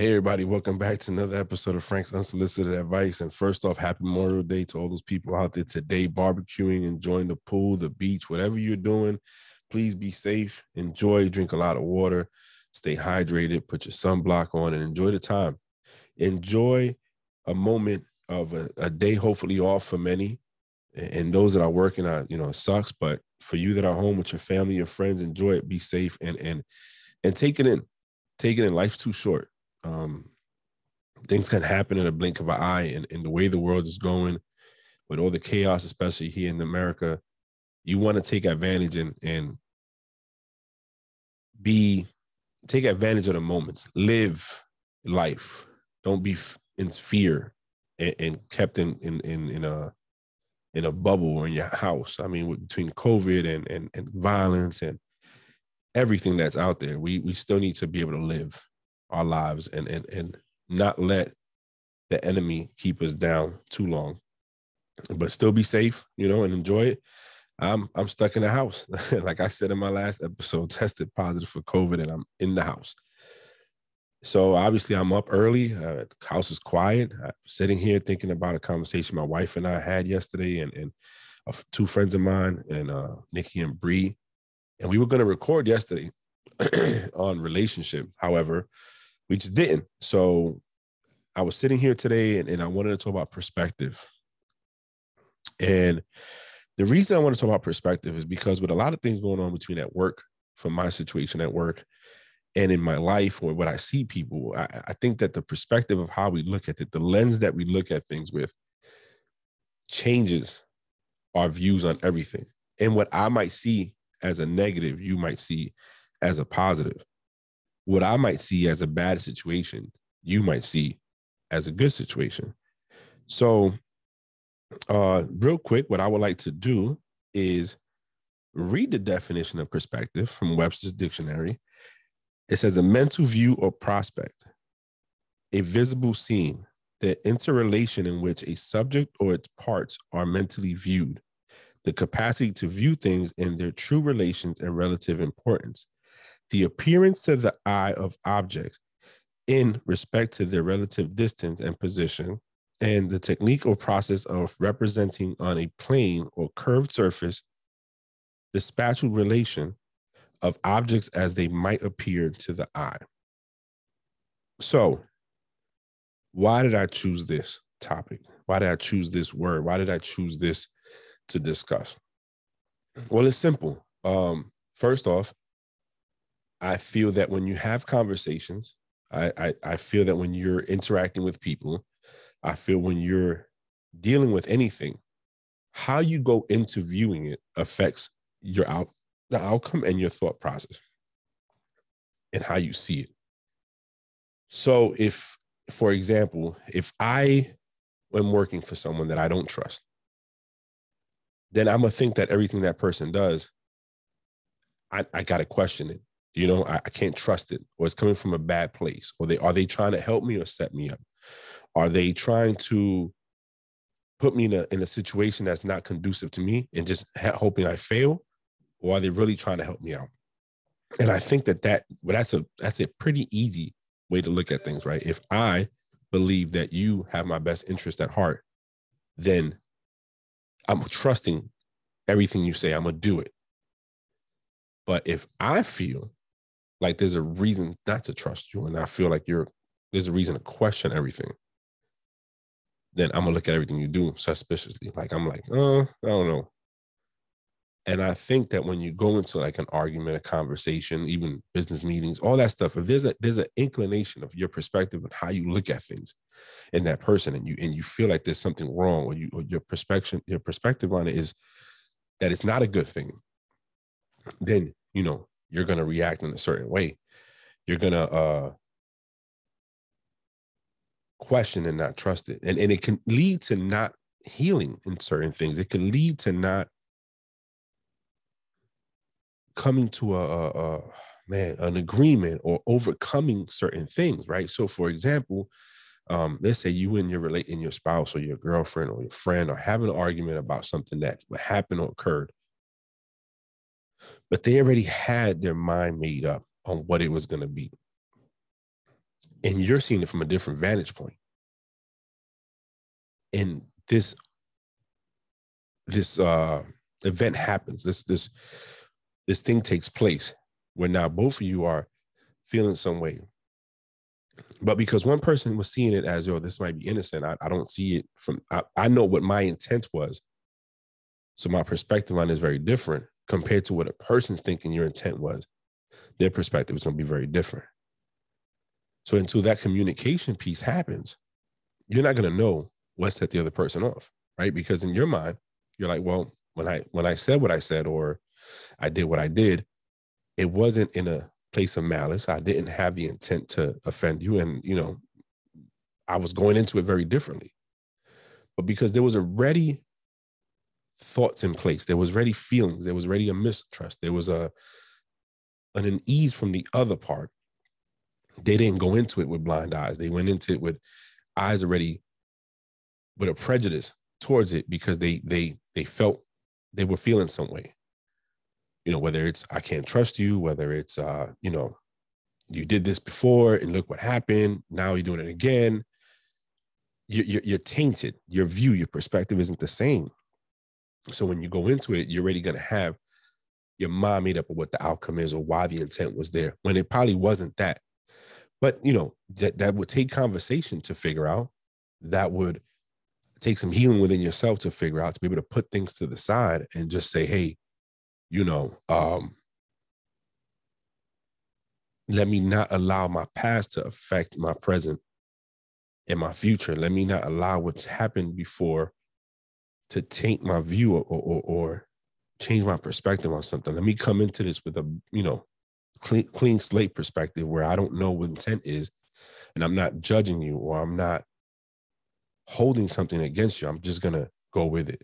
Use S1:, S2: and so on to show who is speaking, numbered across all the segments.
S1: Hey, everybody, welcome back to another episode of Frank's Unsolicited Advice. And first off, happy Memorial Day to all those people out there today barbecuing, enjoying the pool, the beach, whatever you're doing. Please be safe, enjoy, drink a lot of water, stay hydrated, put your sunblock on, and enjoy the time. Enjoy a moment of a, a day, hopefully off for many. And those that are working, on, you know, it sucks, but for you that are home with your family, your friends, enjoy it, be safe, and and and take it in. Take it in. Life's too short um, things can happen in a blink of an eye, and, and the way the world is going, with all the chaos, especially here in America, you want to take advantage and and be take advantage of the moments, live life. Don't be in fear and, and kept in in in in a in a bubble or in your house. I mean, between COVID and and and violence and everything that's out there, we we still need to be able to live our lives and and and not let the enemy keep us down too long but still be safe you know and enjoy it. I'm i'm stuck in the house. Like i said in my last episode tested positive for covid and i'm in the house. So obviously i'm up early. Uh, house is quiet. I'm sitting here thinking about a conversation my wife and i had yesterday and and uh, two friends of mine and uh nikki and Bree, and we were going to record yesterday on relationship. However we just didn't. So I was sitting here today and, and I wanted to talk about perspective. And the reason I want to talk about perspective is because with a lot of things going on between at work, from my situation at work, and in my life or what I see people, I, I think that the perspective of how we look at it, the lens that we look at things with, changes our views on everything. And what I might see as a negative, you might see as a positive what I might see as a bad situation, you might see as a good situation. So, uh, real quick, what I would like to do is read the definition of perspective from Webster's dictionary. It says a mental view or prospect, a visible scene, the interrelation in which a subject or its parts are mentally viewed, the capacity to view things in their true relations and relative importance, the appearance to the eye of objects in respect to their relative distance and position, and the technique or process of representing on a plane or curved surface the spatial relation of objects as they might appear to the eye. So, why did I choose this topic? Why did I choose this word? Why did I choose this to discuss? Well, it's simple. Um, first off, I feel that when you have conversations, I, I, I feel that when you're interacting with people, I feel when you're dealing with anything, how you go into viewing it affects your out the outcome and your thought process and how you see it. So if, for example, if I am working for someone that I don't trust, then I'm gonna think that everything that person does, I, I gotta question it you know I, I, can't trust it or it's coming from a bad place or they are they trying to help me or set me up? Are they trying to put me in a, in a situation that's not conducive to me and just ha- hoping i fail? Or are they really trying to help me out? And i think that that well that's a that's a pretty easy way to look at things right? If i believe that you have my best interest at heart then i'm trusting everything you say. I'm gonna do it. But if I feel like there's a reason not to trust you and i feel like you're there's a reason to question everything. Then i'm gonna look at everything you do suspiciously. Like i'm like uh i don't know. And i think that when you go into like an argument a conversation even business meetings all that stuff if there's a there's an inclination of your perspective and how you look at things in that person and you and you feel like there's something wrong or you or your perspective your perspective on it is that it's not a good thing then you know you're going to react in a certain way. You're going to uh question and not trust it. And and it can lead to not healing in certain things. It can lead to not coming to a, a, a man an agreement or overcoming certain things right? So for example um, let's say you and your relate in your spouse or your girlfriend or your friend are having an argument about something that happened or occurred but they already had their mind made up on what it was going to be. and you're seeing it from a different vantage point. And this this uh event happens. This this this thing takes place where now both of you are feeling some way. But because one person was seeing it as, yo, this might be innocent, I, I don't see it from, I, I know what my intent was. So my perspective on it is very different compared to what a person's thinking your intent was. Their perspective is going to be very different. So until that communication piece happens, you're not going to know what set the other person off, right? Because in your mind, you're like, well, when I when I said what I said or I did what I did, it wasn't in a place of malice. I didn't have the intent to offend you. And, you know, I was going into it very differently. But because there was already thoughts in place, there was ready feelings, there was already a mistrust, there was a an unease from the other part. They didn't go into it with blind eyes. They went into it with eyes already with a prejudice towards it because they they they felt they were feeling some way. You know whether it's i can't trust you whether it's uh you know you did this before and look what happened. Now you're doing it again. You, you're tainted. Your view your perspective isn't the same so when you go into it you're already going to have your mind made up of what the outcome is or why the intent was there when it probably wasn't that but you know that, that would take conversation to figure out that would take some healing within yourself to figure out to be able to put things to the side and just say hey you know, um, let me not allow my past to affect my present and my future. Let me not allow what's happened before to taint my view or, or, or change my perspective on something. Let me come into this with a, you know, clean, clean slate perspective where I don't know what intent is and I'm not judging you or I'm not holding something against you. I'm just going to go with it.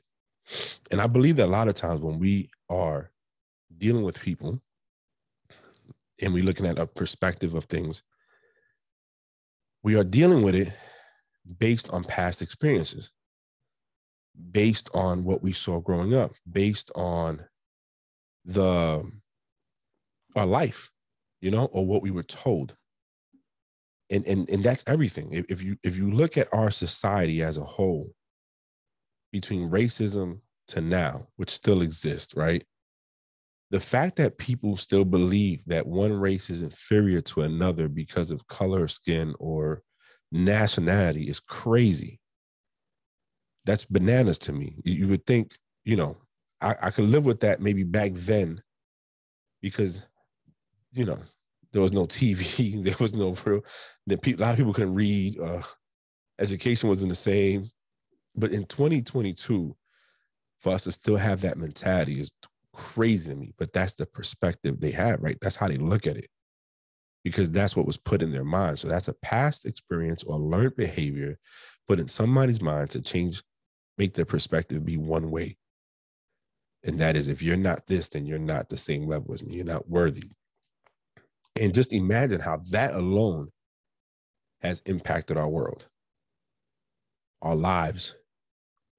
S1: And I believe that a lot of times when we are dealing with people and we're looking at a perspective of things, we are dealing with it based on past experiences, based on what we saw growing up, based on the our life, you know, or what we were told. And and and that's everything. If, if you if you look at our society as a whole, between racism to now, which still exists, right? the fact that people still believe that one race is inferior to another because of color skin or nationality is crazy. That's bananas to me. You would think, you know, I, I could live with that maybe back then because, you know, there was no TV, there was no real, a lot of people couldn't read, uh, education wasn't the same. But in 2022, for us to still have that mentality is crazy to me, but that's the perspective they have, right? That's how they look at it because that's what was put in their mind. So that's a past experience or learned behavior put in somebody's mind to change, make their perspective be one way. And that is if you're not this, then you're not the same level as me. You're not worthy. And just imagine how that alone has impacted our world, our lives,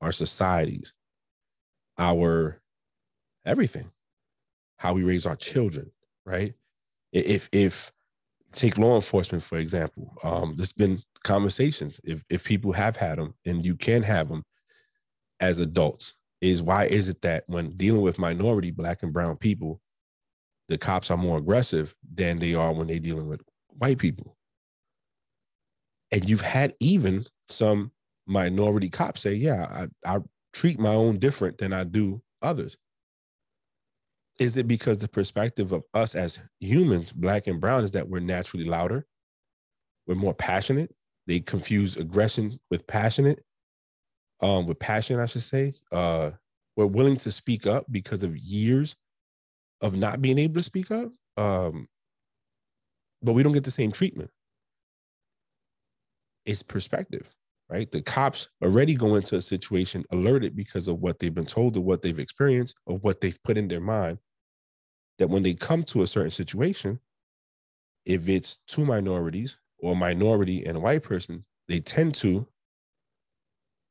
S1: our societies, our everything, how we raise our children, right? If if take law enforcement for example, um, there's been conversations if if people have had them and you can have them as adults is why is it that when dealing with minority black and brown people the cops are more aggressive than they are when they're dealing with white people? And you've had even some minority cops say yeah I, I treat my own different than i do others. Is it because the perspective of us as humans, black and brown, is that we're naturally louder, we're more passionate. They confuse aggression with passionate, um, with passion, I should say. Uh, we're willing to speak up because of years of not being able to speak up, um, but we don't get the same treatment. It's perspective, right? The cops already go into a situation alerted because of what they've been told, of what they've experienced, of what they've put in their mind that when they come to a certain situation, if it's two minorities or a minority and a white person, they tend to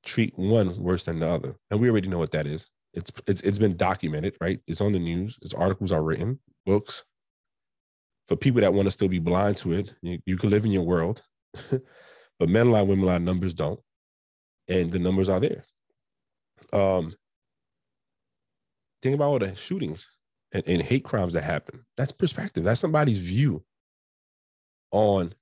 S1: treat one worse than the other. And we already know what that is. It's it's it's been documented, right? It's on the news. Its articles are written, books. for people that want to still be blind to it, you, you can live in your world, but men lie, women lie, numbers don't. And the numbers are there. Um, think about all the shootings and, and hate crimes that happen. That's perspective. That's somebody's view on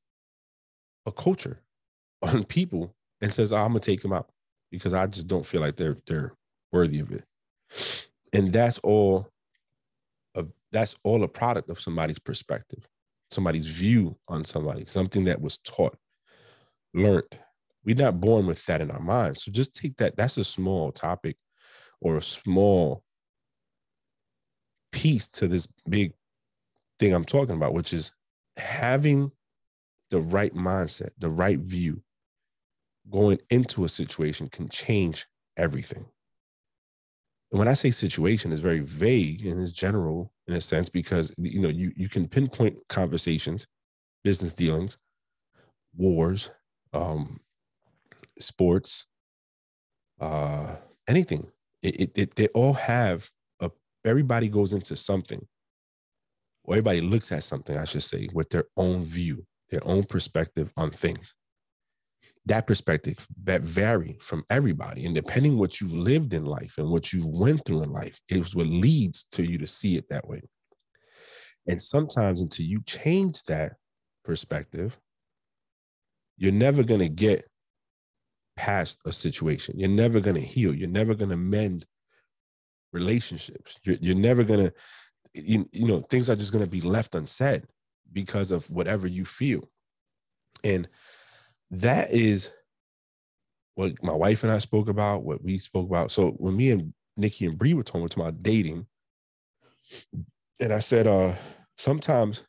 S1: a culture, on people, and says, oh, I'm gonna take them out because I just don't feel like they're they're worthy of it. And that's all of that's all a product of somebody's perspective, somebody's view on somebody, something that was taught, learned. We're not born with that in our minds. So just take that. That's a small topic or a small piece to this big thing I'm talking about, which is having the right mindset, the right view going into a situation can change everything. And when I say situation, it's very vague and it's general in a sense because you know you you can pinpoint conversations, business dealings, wars, um, sports, uh, anything. It, it, it they all have a everybody goes into something, or everybody looks at something, I should say, with their own view, their own perspective on things that perspective that vary from everybody and depending what you've lived in life and what you've went through in life is what leads to you to see it that way. And sometimes until you change that perspective you're never going to get past a situation. You're never going to heal. You're never going to mend relationships. You're, you're never going to you, you know things are just going to be left unsaid because of whatever you feel. And that is what my wife and I spoke about, what we spoke about. So when me and Nikki and Bree were talking, about dating, and I said, uh, sometimes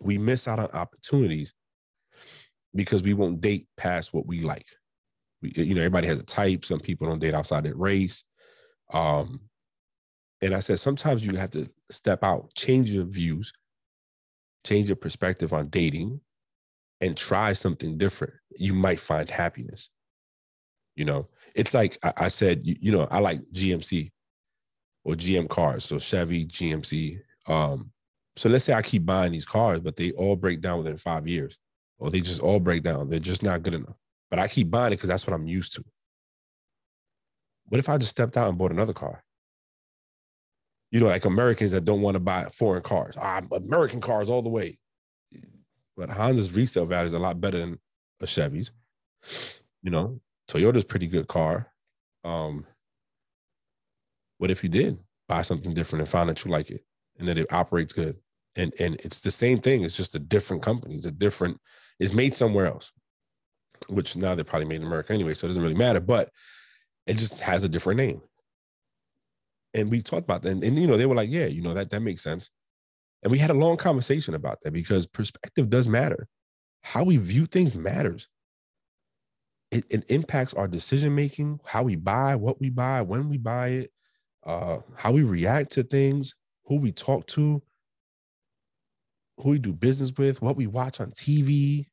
S1: we miss out on opportunities because we won't date past what we like. We, you know, everybody has a type. Some people don't date outside their race. Um, and I said, sometimes you have to step out, change your views, change your perspective on dating, and try something different, you might find happiness. You know, it's like I, I said, you, you, know, I like GMC or GM cars. So Chevy, GMC. Um, so let's say I keep buying these cars, but they all break down within five years, or they just all break down. They're just not good enough. But I keep buying it because that's what I'm used to. What if I just stepped out and bought another car? You know, like Americans that don't want to buy foreign cars. Ah, American cars all the way but Honda's resale value is a lot better than a Chevy's. You know, Toyota's pretty good car. Um, what if you did buy something different and find that you like it and that it operates good? And and it's the same thing. It's just a different company. It's a different. It's made somewhere else, which now they're probably made in America anyway, so it doesn't really matter. But it just has a different name. And we talked about that, and, and you know they were like, yeah, you know that that makes sense. And we had a long conversation about that because perspective does matter. How we view things matters. It, it impacts our decision making, how we buy, what we buy, when we buy it, uh, how we react to things, who we talk to, who we do business with, what we watch on TV.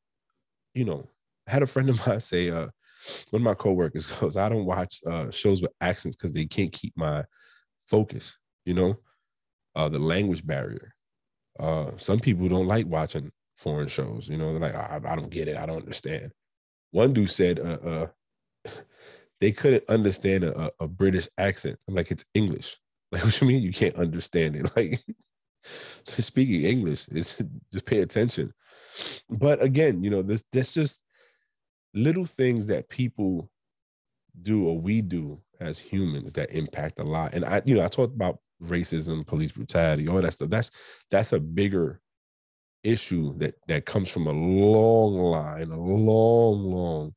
S1: You know, I had a friend of mine say, uh, one of my coworkers goes, I don't watch uh, shows with accents because they can't keep my focus, you know, uh, the language barrier. Uh, some people don't like watching foreign shows. You know, they're like, I, I don't get it. I don't understand. One dude said, uh, uh, they couldn't understand a, a, British accent. I'm like, it's English. Like, what do you mean you can't understand it? Like, speaking English is just pay attention. But again, you know, this that's just little things that people do or we do as humans that impact a lot. And I, you know, I talked about racism, police brutality, all that stuff. That's that's a bigger issue that that comes from a long line, a long, long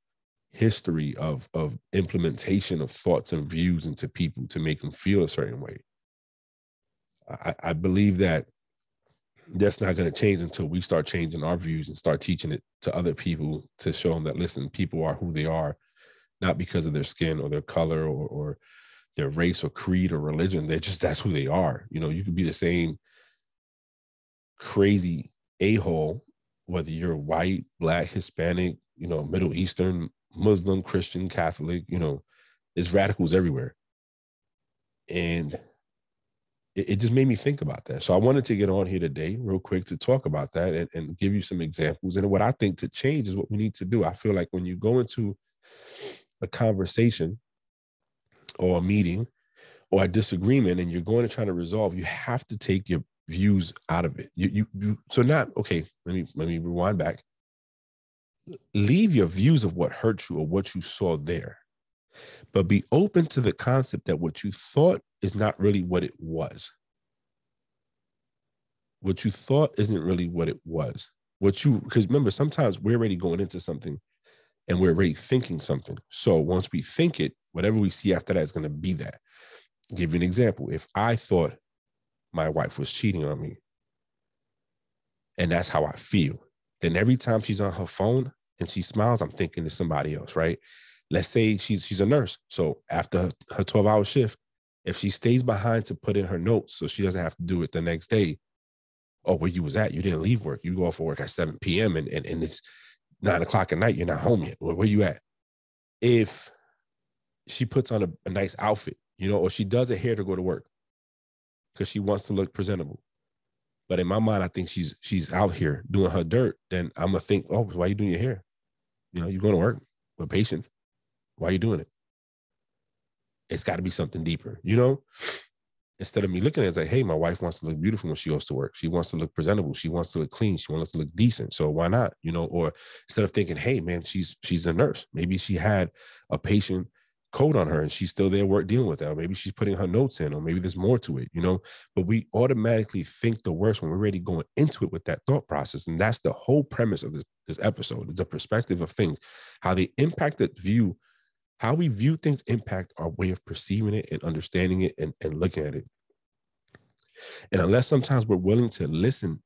S1: history of of implementation of thoughts and views into people to make them feel a certain way. I, I believe that that's not going to change until we start changing our views and start teaching it to other people to show them that listen, people are who they are, not because of their skin or their color or, or their race or creed or religion. They're just that's who they are. You know, you could be the same crazy a-hole, whether you're white, black, Hispanic, you know, Middle Eastern, Muslim, Christian, Catholic, you know, there's radicals everywhere. And it, it, just made me think about that. So I wanted to get on here today, real quick, to talk about that and, and give you some examples. And what I think to change is what we need to do. I feel like when you go into a conversation or a meeting or a disagreement and you're going to try to resolve, you have to take your views out of it. You, you, you so not okay. Let me let me rewind back. Leave your views of what hurt you or what you saw there, but be open to the concept that what you thought is not really what it was. What you thought isn't really what it was. What you because remember sometimes we're already going into something and we're already thinking something. So once we think it, whatever we see after that is going to be that. I'll give you an example. If I thought my wife was cheating on me, and that's how I feel, then every time she's on her phone and she smiles, I'm thinking it's somebody else, right? Let's say she's she's a nurse. So after her 12 hour shift, if she stays behind to put in her notes so she doesn't have to do it the next day, oh, where you was at, you didn't leave work. You go off for work at 7 p.m. and, and, and it's nine o'clock at night, you're not home yet. Where, where you at? If she puts on a, a nice outfit, you know, or she does her hair to go to work because she wants to look presentable. But in my mind, I think she's she's out here doing her dirt. Then I'm gonna think, oh, why are you doing your hair? You know, you're going to work with patients. Why are you doing it? It's got to be something deeper, you know instead of me looking at it like, hey, my wife wants to look beautiful when she goes to work. She wants to look presentable. She wants to look clean. She wants to look decent. So why not? You know, or instead of thinking, hey, man, she's she's a nurse. Maybe she had a patient code on her and she's still there work dealing with that. Or maybe she's putting her notes in, or maybe there's more to it, you know. But we automatically think the worst when we're already going into it with that thought process. And that's the whole premise of this, this episode, the perspective of things, how they impact the view how we view things impact our way of perceiving it and understanding it and, and looking at it. And unless sometimes we're willing to listen,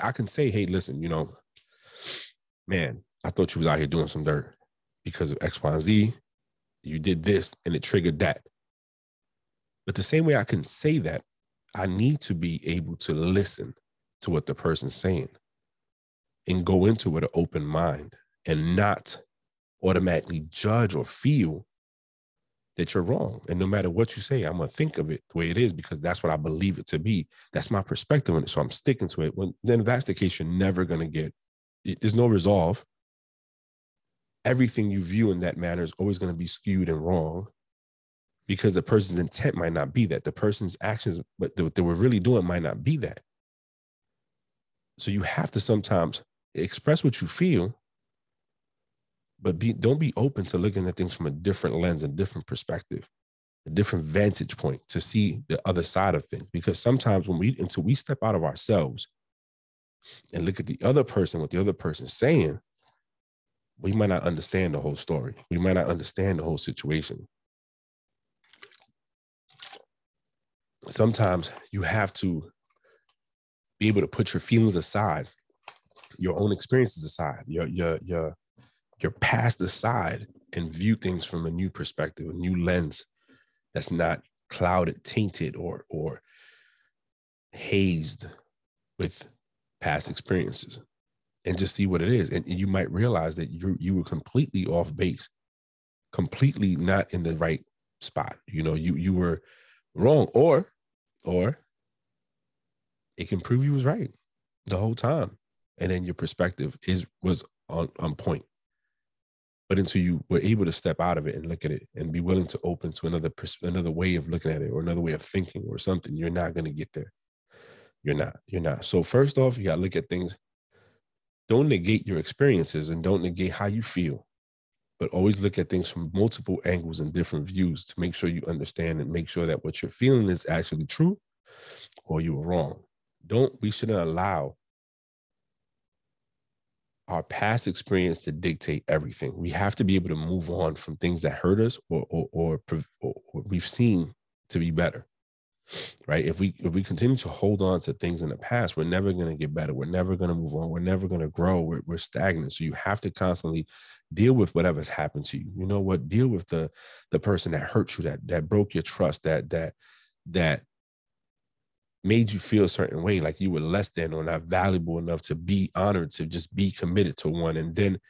S1: I can say, hey, listen, you know, man, I thought you was out here doing some dirt because of X, Y, and Z. You did this and it triggered that. But the same way I can say that, I need to be able to listen to what the person's saying and go into it with an open mind and not automatically judge or feel that you're wrong. And no matter what you say, I'm gonna think of it the way it is because that's what I believe it to be. That's my perspective on it. So I'm sticking to it. When then if that's the case, you're never gonna get there's no resolve. Everything you view in that manner is always gonna be skewed and wrong because the person's intent might not be that. The person's actions, but what they were really doing might not be that. So you have to sometimes express what you feel but be don't be open to looking at things from a different lens, a different perspective, a different vantage point to see the other side of things. Because sometimes when we until we step out of ourselves and look at the other person, what the other person's saying, we might not understand the whole story. We might not understand the whole situation. Sometimes you have to be able to put your feelings aside, your own experiences aside, your your your your past aside and view things from a new perspective, a new lens that's not clouded, tainted, or or hazed with past experiences and just see what it is. And you might realize that you you were completely off base, completely not in the right spot. You know, you you were wrong, or or it can prove you was right the whole time. And then your perspective is was on, on point but until you were able to step out of it and look at it and be willing to open to another another way of looking at it or another way of thinking or something you're not going to get there. You're not you're not. So first off you got to look at things. Don't negate your experiences and don't negate how you feel but always look at things from multiple angles and different views to make sure you understand and make sure that what you're feeling is actually true or you were wrong. Don't we shouldn't allow our past experience to dictate everything. We have to be able to move on from things that hurt us or or, or, or, we've seen to be better. Right? If we if we continue to hold on to things in the past, we're never going to get better. We're never going to move on. We're never going to grow. We're, we're stagnant. So you have to constantly deal with whatever's happened to you. You know what? Deal with the the person that hurt you, that that broke your trust, that that that made you feel a certain way, like you were less than or not valuable enough to be honored, to just be committed to one, and then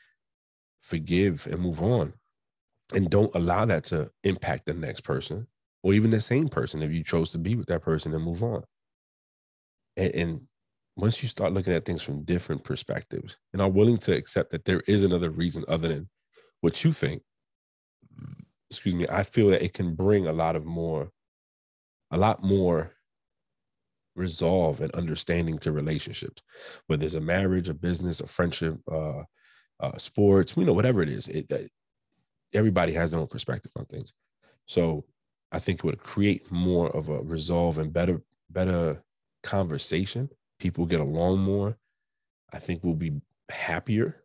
S1: forgive and move on. And don't allow that to impact the next person. or even the same person if you chose to be with that person and move on. And, and once you start looking at things from different perspectives and are willing to accept that there is another reason other than what you think, excuse me, I feel that it can bring a lot of more, a lot more resolve and understanding to relationships, whether it's a marriage, a business, a friendship, uh, uh, sports, you know, whatever it is. It, it, everybody has their own perspective on things. So I think it would create more of a resolve and better, better conversation. People get along more. I think we'll be happier.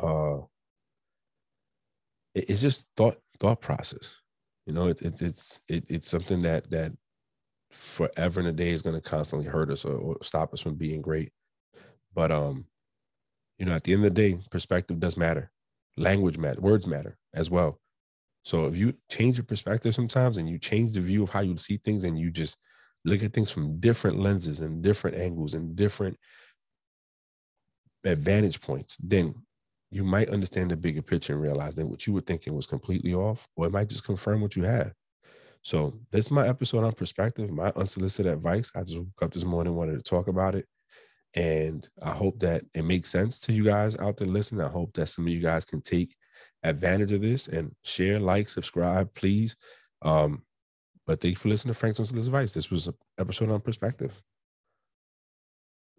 S1: Uh, it, it's just thought thought process. You know, it, it, it's it, it's something that that forever and a day is going to constantly hurt us or, or stop us from being great. But um, you know, at the end of the day, perspective does matter. Language matter, words matter as well. So if you change your perspective sometimes and you change the view of how you see things and you just look at things from different lenses and different angles and different advantage points, then you might understand the bigger picture and realize that what you were thinking was completely off, or it might just confirm what you had. So this is my episode on perspective, my unsolicited advice. I just woke up this morning, wanted to talk about it. And I hope that it makes sense to you guys out there listening. I hope that some of you guys can take advantage of this and share, like, subscribe, please. Um, but thank you for listening to Frank's Unsolicited Advice. This was an episode on perspective.